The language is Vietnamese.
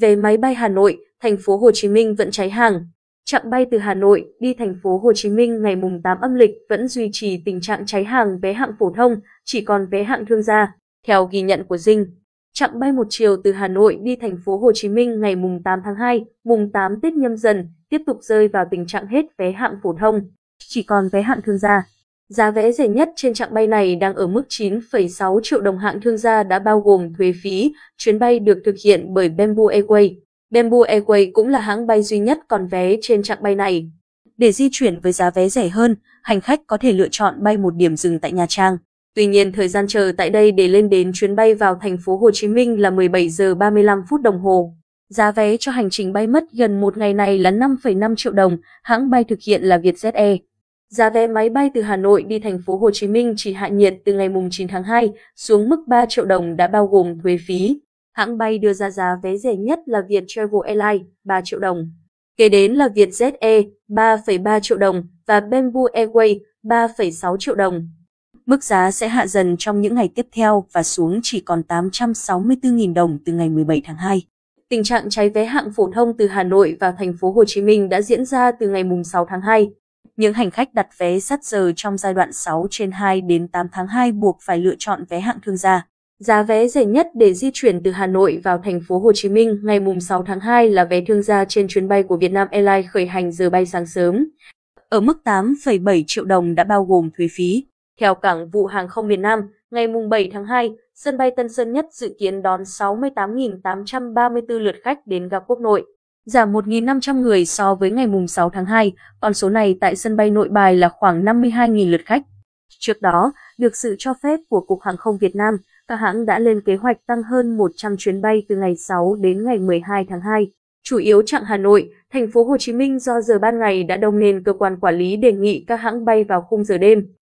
Vé máy bay Hà Nội, thành phố Hồ Chí Minh vẫn cháy hàng. Chặng bay từ Hà Nội đi thành phố Hồ Chí Minh ngày mùng 8 âm lịch vẫn duy trì tình trạng cháy hàng vé hạng phổ thông, chỉ còn vé hạng thương gia. Theo ghi nhận của Dinh, chặng bay một chiều từ Hà Nội đi thành phố Hồ Chí Minh ngày mùng 8 tháng 2, mùng 8 Tết nhâm dần tiếp tục rơi vào tình trạng hết vé hạng phổ thông, chỉ còn vé hạng thương gia. Giá vé rẻ nhất trên chặng bay này đang ở mức 9,6 triệu đồng hạng thương gia đã bao gồm thuế phí. Chuyến bay được thực hiện bởi Bamboo Airways. Bamboo Airways cũng là hãng bay duy nhất còn vé trên chặng bay này. Để di chuyển với giá vé rẻ hơn, hành khách có thể lựa chọn bay một điểm dừng tại Nha Trang. Tuy nhiên thời gian chờ tại đây để lên đến chuyến bay vào thành phố Hồ Chí Minh là 17 giờ 35 phút đồng hồ. Giá vé cho hành trình bay mất gần một ngày này là 5,5 triệu đồng, hãng bay thực hiện là Vietjet Air. Giá vé máy bay từ Hà Nội đi thành phố Hồ Chí Minh chỉ hạ nhiệt từ ngày 9 tháng 2 xuống mức 3 triệu đồng đã bao gồm thuế phí. Hãng bay đưa ra giá vé rẻ nhất là Viettravel Airlines 3 triệu đồng. Kế đến là Vietjet Air 3,3 triệu đồng và Bamboo Airways 3,6 triệu đồng. Mức giá sẽ hạ dần trong những ngày tiếp theo và xuống chỉ còn 864.000 đồng từ ngày 17 tháng 2. Tình trạng cháy vé hạng phổ thông từ Hà Nội và thành phố Hồ Chí Minh đã diễn ra từ ngày 6 tháng 2. Những hành khách đặt vé sát giờ trong giai đoạn 6 trên 2 đến 8 tháng 2 buộc phải lựa chọn vé hạng thương gia. Giá vé rẻ nhất để di chuyển từ Hà Nội vào thành phố Hồ Chí Minh ngày mùng 6 tháng 2 là vé thương gia trên chuyến bay của Vietnam Airlines khởi hành giờ bay sáng sớm. Ở mức 8,7 triệu đồng đã bao gồm thuế phí. Theo Cảng vụ Hàng không miền Nam, ngày mùng 7 tháng 2, sân bay Tân Sơn Nhất dự kiến đón 68.834 lượt khách đến ga quốc nội giảm 1.500 người so với ngày 6 tháng 2, con số này tại sân bay nội bài là khoảng 52.000 lượt khách. Trước đó, được sự cho phép của Cục Hàng không Việt Nam, các hãng đã lên kế hoạch tăng hơn 100 chuyến bay từ ngày 6 đến ngày 12 tháng 2. Chủ yếu chặng Hà Nội, thành phố Hồ Chí Minh do giờ ban ngày đã đông nên cơ quan quản lý đề nghị các hãng bay vào khung giờ đêm.